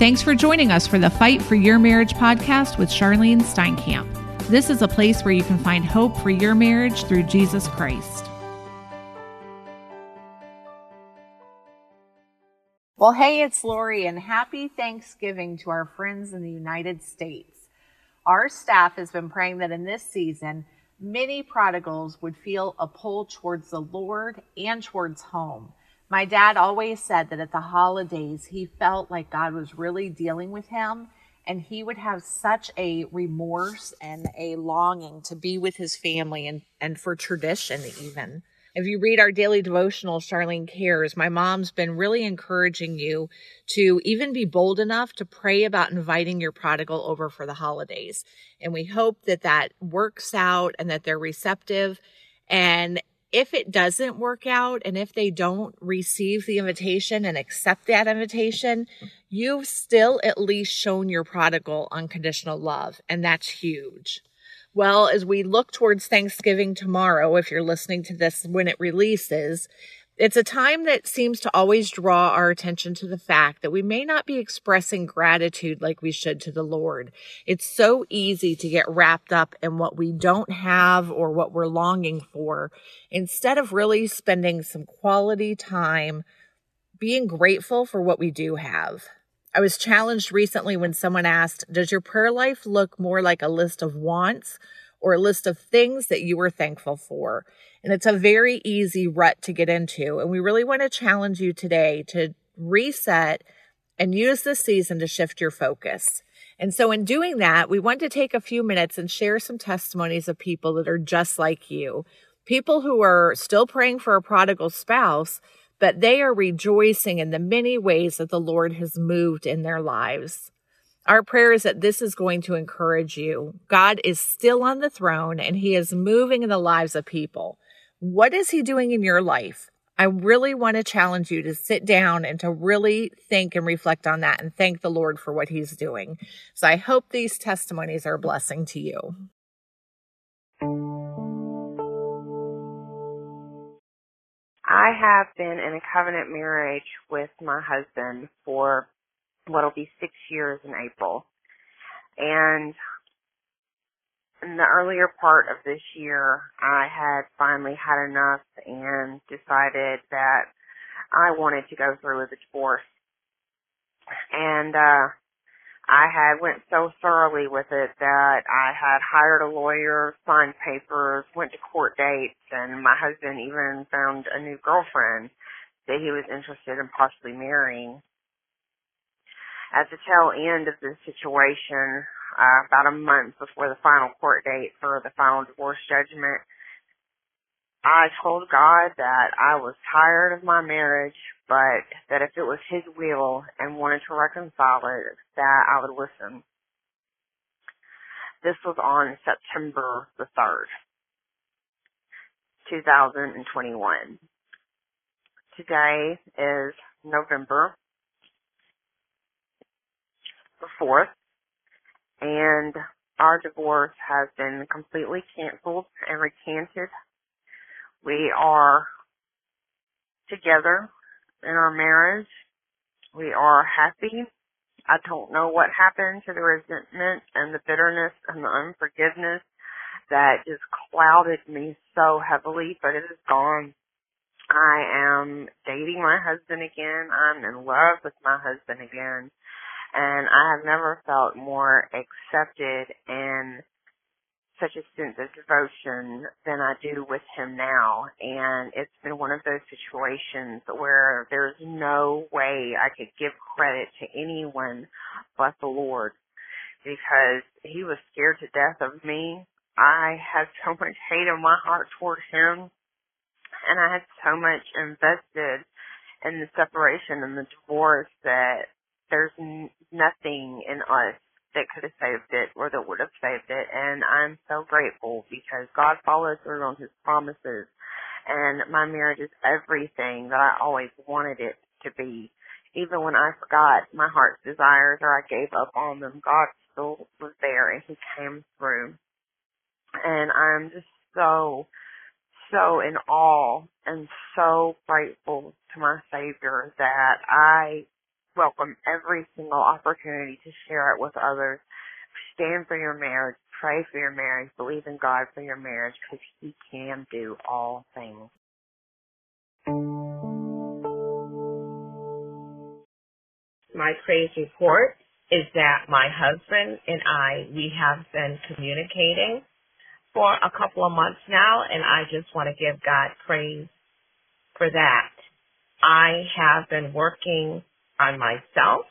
Thanks for joining us for the Fight for Your Marriage podcast with Charlyne Steinkamp. This is a place where you can find hope for your marriage through Jesus Christ. Well, hey, it's Lori, and happy Thanksgiving to our friends in the United States. Our staff has been praying that in this season, many prodigals would feel a pull towards the Lord and towards home. My dad always said that at the holidays, he felt like God was really dealing with him and he would have such a remorse and a longing to be with his family and, and for tradition even. If you read our daily devotional, Charlyne Cares, my mom's been really encouraging you to even be bold enough to pray about inviting your prodigal over for the holidays. And we hope that that works out and that they're receptive. And if it doesn't work out and if they don't receive the invitation and accept that invitation, you've still at least shown your prodigal unconditional love. And that's huge. Well, as we look towards Thanksgiving tomorrow, if you're listening to this when it releases, it's a time that seems to always draw our attention to the fact that we may not be expressing gratitude like we should to the Lord. It's so easy to get wrapped up in what we don't have or what we're longing for instead of really spending some quality time being grateful for what we do have. I was challenged recently when someone asked, Does your prayer life look more like a list of wants or a list of things that you were thankful for? And it's a very easy rut to get into. And we really want to challenge you today to reset and use this season to shift your focus. And so, in doing that, we want to take a few minutes and share some testimonies of people that are just like you. People who are still praying for a prodigal spouse, but they are rejoicing in the many ways that the Lord has moved in their lives. Our prayer is that this is going to encourage you. God is still on the throne and he is moving in the lives of people. What is he doing in your life? I really want to challenge you to sit down and to really think and reflect on that and thank the Lord for what he's doing. So I hope these testimonies are a blessing to you. I have been in a covenant marriage with my husband for what'll be six years in April. And in the earlier part of this year, I had finally had enough and decided that I wanted to go through with a divorce. And, uh, I had went so thoroughly with it that I had hired a lawyer, signed papers, went to court dates, and my husband even found a new girlfriend that he was interested in possibly marrying. At the tail end of this situation, uh, about a month before the final court date for the final divorce judgment. I told God that I was tired of my marriage, but that if it was His will and wanted to reconcile it, that I would listen. This was on September the 3rd, 2021. Today is November the 4th, and our divorce has been completely canceled and recanted. We are together in our marriage. We are happy. I don't know what happened to the resentment and the bitterness and the unforgiveness that just clouded me so heavily, but it is gone. I am dating my husband again. I'm in love with my husband again and I have never felt more accepted and such a sense of devotion than I do with him now. And it's been one of those situations where there's no way I could give credit to anyone but the Lord because he was scared to death of me. I had so much hate in my heart towards him and I had so much invested in the separation and the divorce that there's n- nothing in us that could have saved it or that would have saved it. And I'm so grateful because God follows through on his promises and my marriage is everything that I always wanted it to be. Even when I forgot my heart's desires or I gave up on them, God still was there and he came through. And I'm just so, so in awe and so grateful to my Savior that I welcome every single opportunity to share it with others. Stand for your marriage, pray for your marriage, believe in God for your marriage because He can do all things. My praise report is that my husband and I, we have been communicating for a couple of months now, and I just want to give God praise for that. I have been working on myself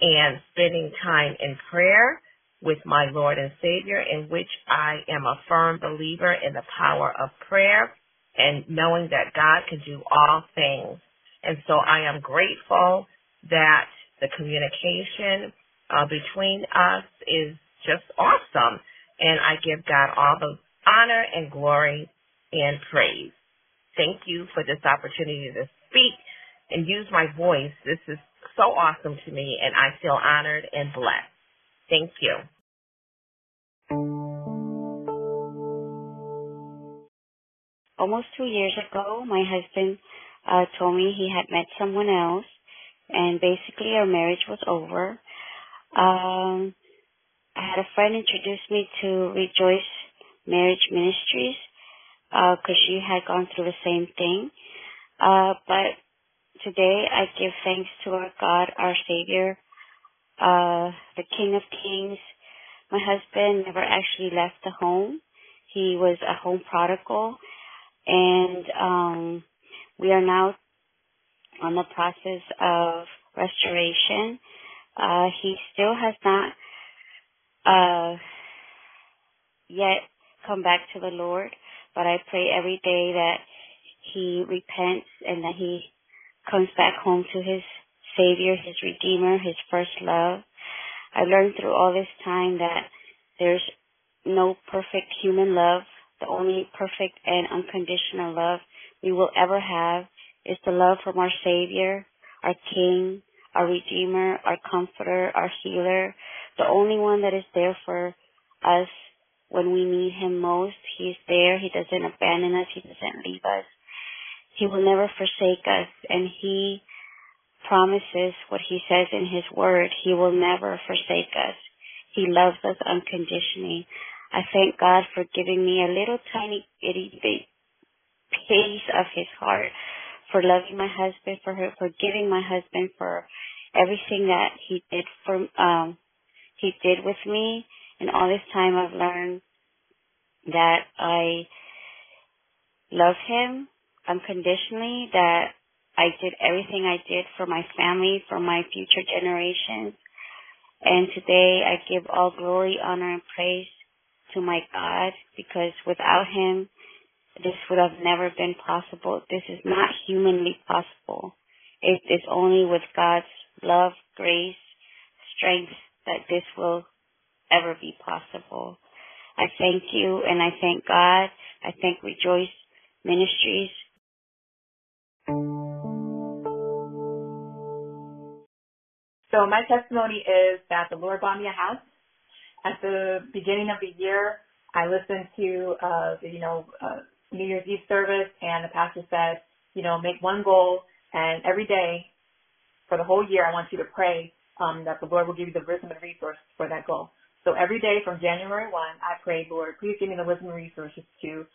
and spending time in prayer with my Lord and Savior, in which I am a firm believer in the power of prayer and knowing that God can do all things. And so I am grateful that the communication uh, between us is just awesome. And I give God all the honor and glory and praise. Thank you for this opportunity to speak and use my voice. This is so awesome to me, and I feel honored and blessed. Thank you. Almost two years ago, my husband uh, told me he had met someone else, and basically our marriage was over. Um, I had a friend introduce me to Rejoice Marriage Ministries because uh, she had gone through the same thing. Uh, but today I give thanks to our God, our Savior, uh, the King of Kings. My husband never actually left the home. He was a home prodigal and um, we are now on the process of restoration. Uh, he still has not uh, yet come back to the Lord, but I pray every day that he repents and that he comes back home to his Savior, his Redeemer, his first love. I learned through all this time that there's no perfect human love. The only perfect and unconditional love we will ever have is the love from our Savior, our King, our Redeemer, our Comforter, our Healer, the only one that is there for us when we need Him most. He's there. He doesn't abandon us. He doesn't leave us. He will never forsake us and He promises what He says in His Word. He will never forsake us. He loves us unconditionally. I thank God for giving me a little tiny itty bitty piece of His heart, for loving my husband, for her, for giving my husband, for everything that He did for um He did with me. And all this time, I've learned that I love Him unconditionally, that I did everything I did for my family, for my future generations. And today I give all glory, honor, and praise to my God because without Him, this would have never been possible. This is not humanly possible. It is only with God's love, grace, strength that this will ever be possible. I thank you and I thank God. I thank Rejoice Ministries So my testimony is that the Lord bought me a house. At the beginning of the year, I listened to uh, the you know uh, New Year's Eve service, and the pastor said, you know, make one goal, and every day for the whole year, I want you to pray um, that the Lord will give you the wisdom and resources for that goal. So every day from January 1, I prayed, Lord, please give me the wisdom and resources to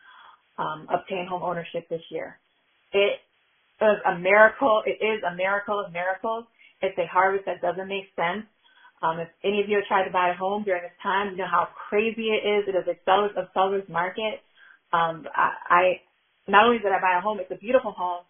um, obtain home ownership this year. It was a miracle. It is a miracle of miracles. It's a harvest that doesn't make sense. Um, if any of you have tried to buy a home during this time, you know how crazy it is. It is a seller's, a seller's market. Um, I, I not only did I buy a home, it's a beautiful home,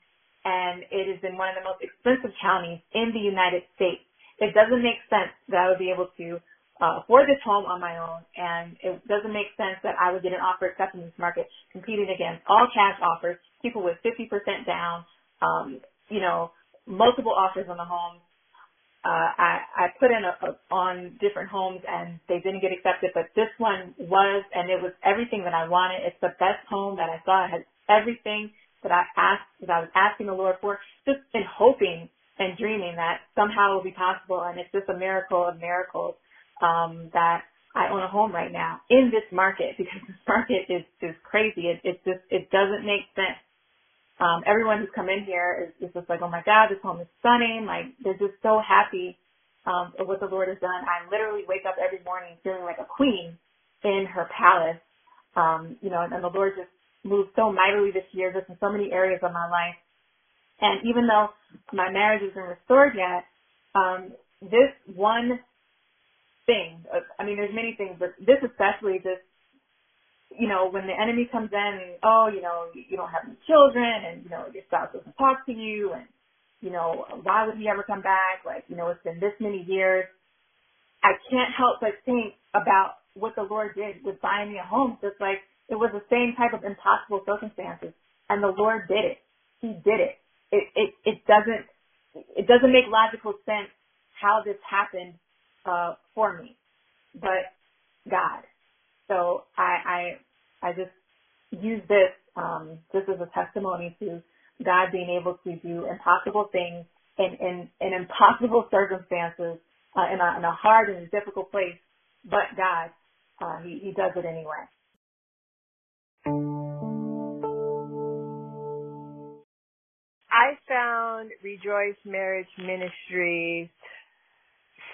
and it is in one of the most expensive counties in the United States. It doesn't make sense that I would be able to uh, afford this home on my own, and it doesn't make sense that I would get an offer accepted in this market competing against all cash offers, people with 50% down, um, you know, multiple offers on the home. Uh, I, I put in a, a, on different homes and they didn't get accepted, but this one was, and it was everything that I wanted. It's the best home that I saw. It has everything that I asked, that I was asking the Lord for, just in hoping and dreaming that somehow it will be possible. And it's just a miracle of miracles, um, that I own a home right now in this market because this market is, is crazy. It, it just, it doesn't make sense Um, everyone who's come in here is, is just like, oh my God, this home is stunning. Like they're just so happy um, of what the Lord has done. I literally wake up every morning feeling like a queen in her palace. Um, you know, and, and the Lord just moved so mightily this year, just in so many areas of my life. And even though my marriage isn't restored yet, um, this one thing, uh, I mean, there's many things, but this especially just, you know, when the enemy comes in and, oh, you know, you, you don't have any children and, you know, your spouse doesn't talk to you and, you know, why would he ever come back? Like, you know, it's been this many years. I can't help but think about what the Lord did with buying me a home. Just like it was the same type of impossible circumstances and the Lord did it. He did it. It, it, it doesn't, it doesn't make logical sense how this happened uh, for me, but God. So I I I just use this um, just as a testimony to God being able to do impossible things in in, in impossible circumstances uh, in, a, in a hard and difficult place, but God, uh, he, he does it anyway. I found Rejoice Marriage Ministries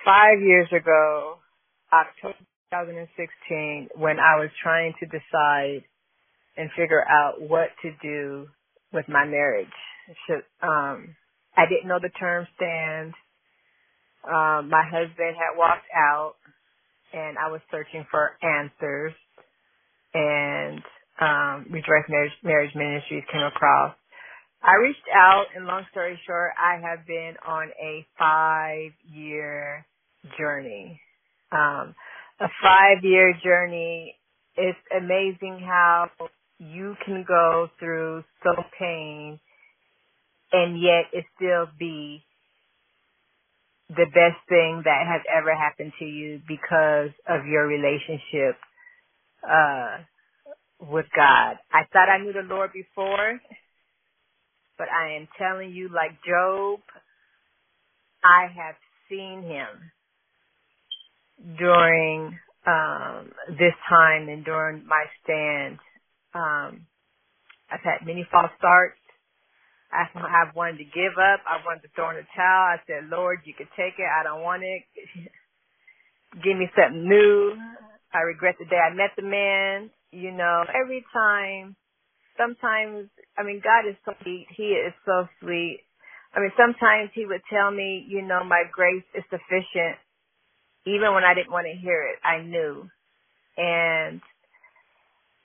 five years ago, October 2016, when I was trying to decide and figure out what to do with my marriage. Should, um, I didn't know the term stand. Um, my husband had walked out and I was searching for answers and um, Rejoice Marriage, Marriage Ministries came across I reached out, and long story short, I have been on a five year journey. Um, a five year journey. It's amazing how you can go through so pain and yet it still be the best thing that has ever happened to you because of your relationship uh with God. I thought I knew the Lord before but I am telling you, like Job, I have seen him during um, this time and during my stand. Um, I've had many false starts. I have wanted to give up. I wanted to throw in the towel. I said, Lord, you can take it. I don't want it. Give me something new. I regret the day I met the man. You know, every time sometimes, I mean, God is so sweet. He is so sweet. I mean, sometimes he would tell me, you know, my grace is sufficient. Even when I didn't want to hear it, I knew. And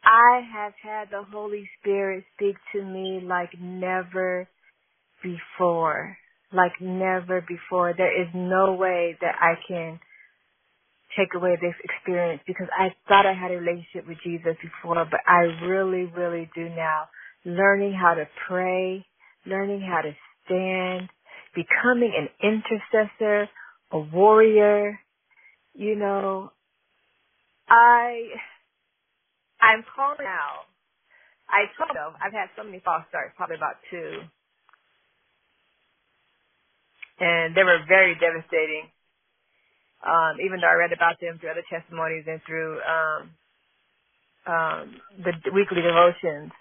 I have had the Holy Spirit speak to me like never before. Like never before. There is no way that I can take away this experience because I thought I had a relationship with Jesus before, but I really, really do now. Learning how to pray, learning how to stand, becoming an intercessor, a warrior, you know, I, I'm calling out. I told them I've had so many false starts, probably about two. And they were very devastating um, even though I read about them through other testimonies and through um, um, the weekly devotions.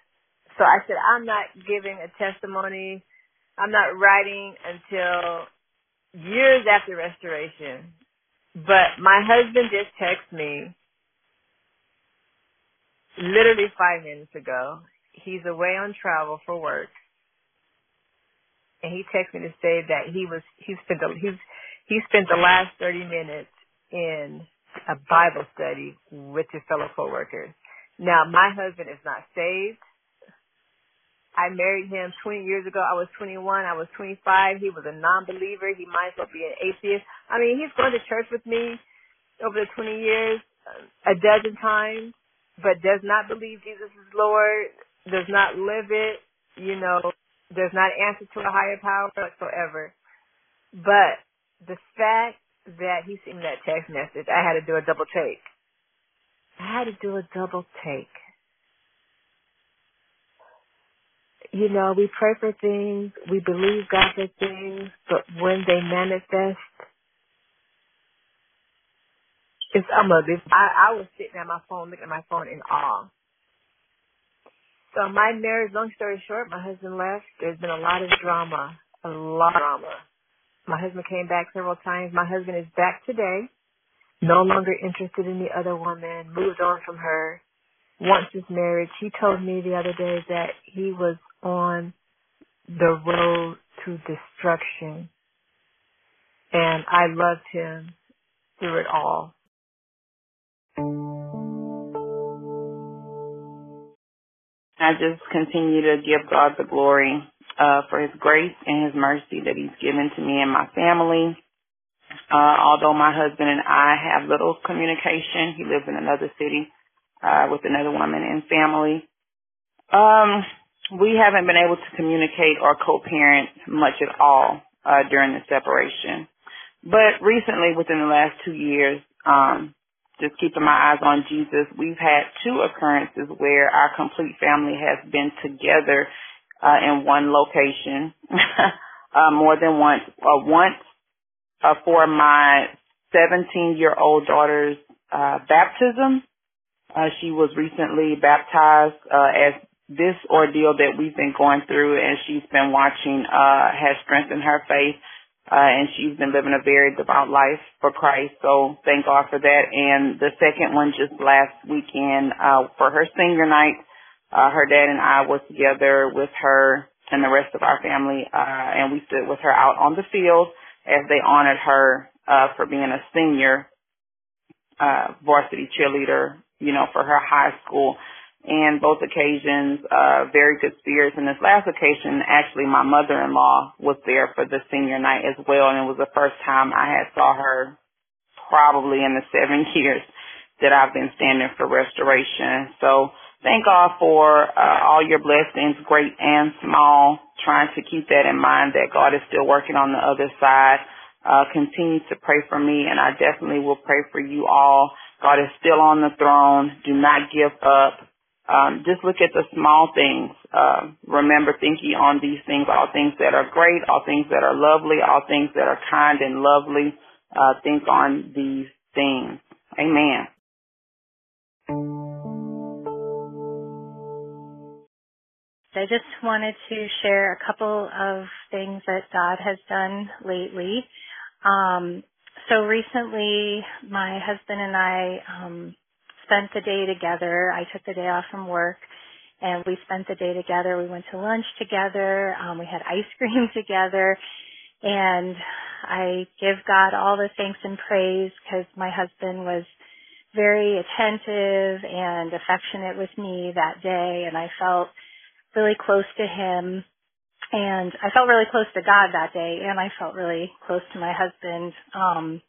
So I said, I'm not giving a testimony. I'm not writing until years after restoration. But my husband just texted me literally five minutes ago. He's away on travel for work. And he texted me to say that he was, he spent, the, he's, he spent the last 30 minutes in a Bible study with his fellow coworkers. Now, my husband is not saved. I married him 20 years ago. I was 21. I was 25. He was a non-believer. He might as well be an atheist. I mean, he's gone to church with me over the 20 years uh, a dozen times, but does not believe Jesus is Lord, does not live it, you know, does not answer to a higher power whatsoever. But the fact that he sent me that text message, I had to do a double take. I had to do a double take. You know, we pray for things, we believe God for things, but when they manifest, it's unbelievable. I, I was sitting at my phone, looking at my phone in awe. So my marriage, long story short, my husband left. There's been a lot of drama, a lot of drama. My husband came back several times. My husband is back today, no longer interested in the other woman, moved on from her, wants his marriage. He told me the other day that he was on the road to destruction. And I loved him through it all. I just continue to give God the glory uh, for His grace and His mercy that He's given to me and my family. Uh, although my husband and I have little communication, he lives in another city uh, with another woman and family. Um, we haven't been able to communicate or co-parent much at all uh, during the separation. But recently, within the last two years, um, just keeping my eyes on Jesus, we've had two occurrences where our complete family has been together uh, in one location uh, more than once. Uh, once uh, for my 17 year old daughter's uh, baptism. Uh, she was recently baptized uh, as this ordeal that we've been going through and she's been watching uh, has strengthened her faith uh, and she's been living a very devout life for Christ. So thank God for that. And the second one just last weekend, uh, for her senior night, uh, her dad and I was together with her and the rest of our family, uh, and we stood with her out on the field as they honored her, uh, for being a senior, uh, varsity cheerleader, you know, for her high school and both occasions, uh, very good spirits. And this last occasion, actually, my mother-in-law was there for the senior night as well, and it was the first time I had saw her probably in the seven years that I've been standing for restoration. So thank God for uh, all your blessings, great and small. Trying to keep that in mind that God is still working on the other side. Uh, continue to pray for me, and I definitely will pray for you all. God is still on the throne. Do not give up um, just look at the small things. Uh, remember thinking on these things, all things that are great, all things that are lovely, all things that are kind and lovely. Uh, think on these things. Amen. I just wanted to share a couple of things that God has done lately. Um, so recently, my husband and I um, spent the day together. I took the day off from work and we spent the day together. We went to lunch together. Um, we had ice cream together and I give God all the thanks and praise because my husband was very attentive and affectionate with me that day and I felt really close to him and I felt really close to God that day and I felt really close to my husband. Um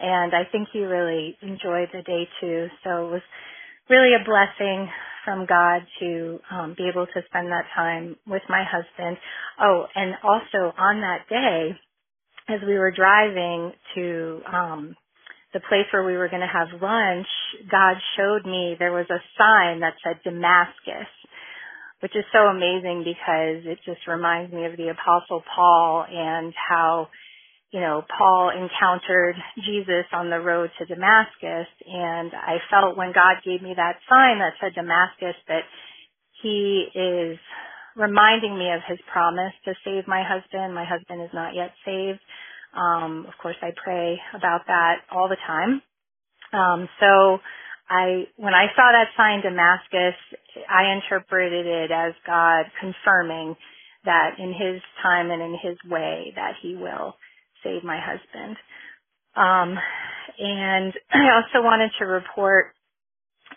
and I think he really enjoyed the day too. So it was really a blessing from God to um, be able to spend that time with my husband. Oh, and also on that day, as we were driving to um, the place where we were going to have lunch, God showed me there was a sign that said Damascus, which is so amazing because it just reminds me of the Apostle Paul and how you know, Paul encountered Jesus on the road to Damascus and I felt when God gave me that sign that said Damascus that he is reminding me of his promise to save my husband. My husband is not yet saved. Um, of course I pray about that all the time. Um, so I, when I saw that sign Damascus, I interpreted it as God confirming that in his time and in his way that he will save my husband. Um, and I also wanted to report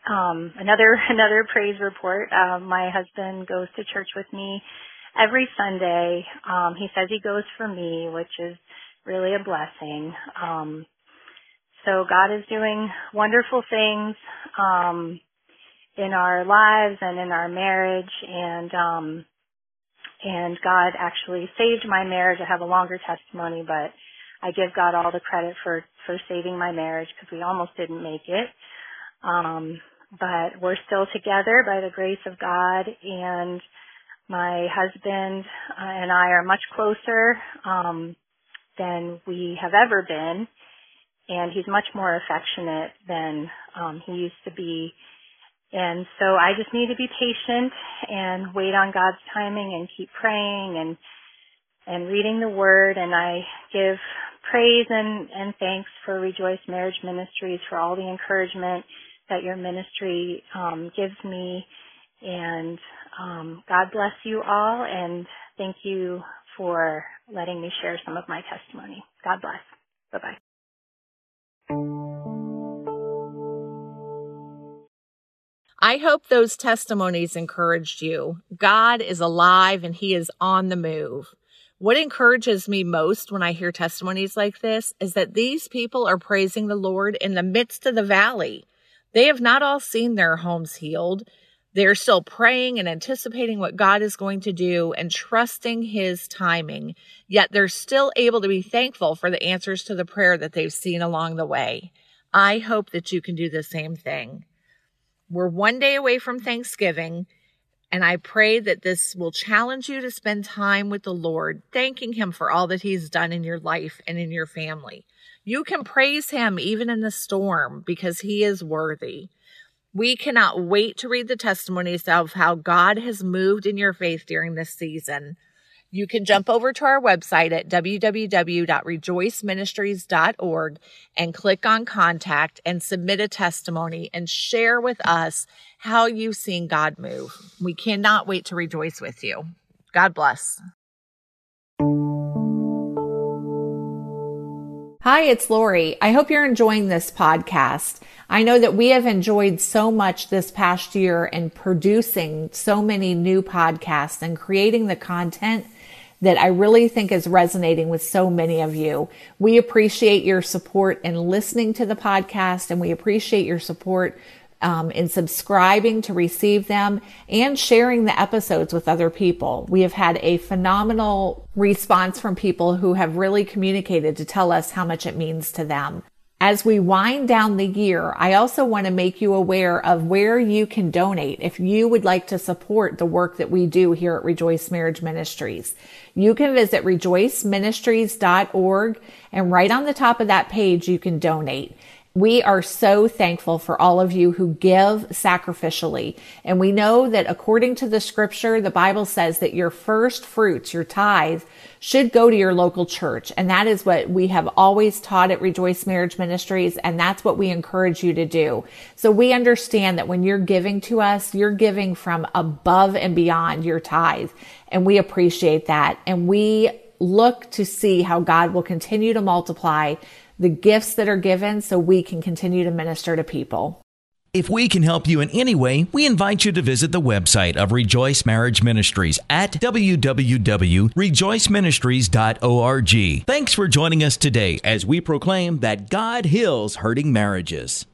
um, another another praise report. Um, my husband goes to church with me every Sunday. Um, he says he goes for me, which is really a blessing. Um, so God is doing wonderful things um, in our lives and in our marriage, and um, and God actually saved my marriage. I have a longer testimony, but I give God all the credit for for saving my marriage because we almost didn't make it. Um, but we're still together by the grace of God, and my husband uh, and I are much closer um, than we have ever been, and he's much more affectionate than um, he used to be and so I just need to be patient and wait on God's timing and keep praying and and reading the word and I give praise and, and thanks for Rejoice Marriage Ministries for all the encouragement that your ministry um, gives me and um, God bless you all and thank you for letting me share some of my testimony. God bless. Bye bye. I hope those testimonies encouraged you. God is alive and he is on the move. What encourages me most when I hear testimonies like this is that these people are praising the Lord in the midst of the valley. They have not all seen their homes healed. They're still praying and anticipating what God is going to do and trusting his timing. Yet they're still able to be thankful for the answers to the prayer that they've seen along the way. I hope that you can do the same thing. We're one day away from Thanksgiving, and I pray that this will challenge you to spend time with the Lord, thanking Him for all that He's done in your life and in your family. You can praise Him even in the storm because He is worthy. We cannot wait to read the testimonies of how God has moved in your faith during this season. You can jump over to our website at www.rejoiceministries.org and click on contact and submit a testimony and share with us how you've seen God move. We cannot wait to rejoice with you. God bless. Hi, it's Lori. I hope you're enjoying this podcast. I know that we have enjoyed so much this past year in producing so many new podcasts and creating the content that I really think is resonating with so many of you. We appreciate your support in listening to the podcast and we appreciate your support um, in subscribing to receive them and sharing the episodes with other people. We have had a phenomenal response from people who have really communicated to tell us how much it means to them. As we wind down the year, I also want to make you aware of where you can donate if you would like to support the work that we do here at Rejoice Marriage Ministries. You can visit rejoiceministries.org and right on the top of that page, you can donate. We are so thankful for all of you who give sacrificially. And we know that according to the scripture, the Bible says that your first fruits, your tithe, should go to your local church. And that is what we have always taught at Rejoice Marriage Ministries. And that's what we encourage you to do. So we understand that when you're giving to us, you're giving from above and beyond your tithe. And we appreciate that. And we look to see how God will continue to multiply the gifts that are given so we can continue to minister to people. If we can help you in any way, we invite you to visit the website of Rejoice Marriage Ministries at www.rejoiceministries.org. Thanks for joining us today as we proclaim that God heals hurting marriages.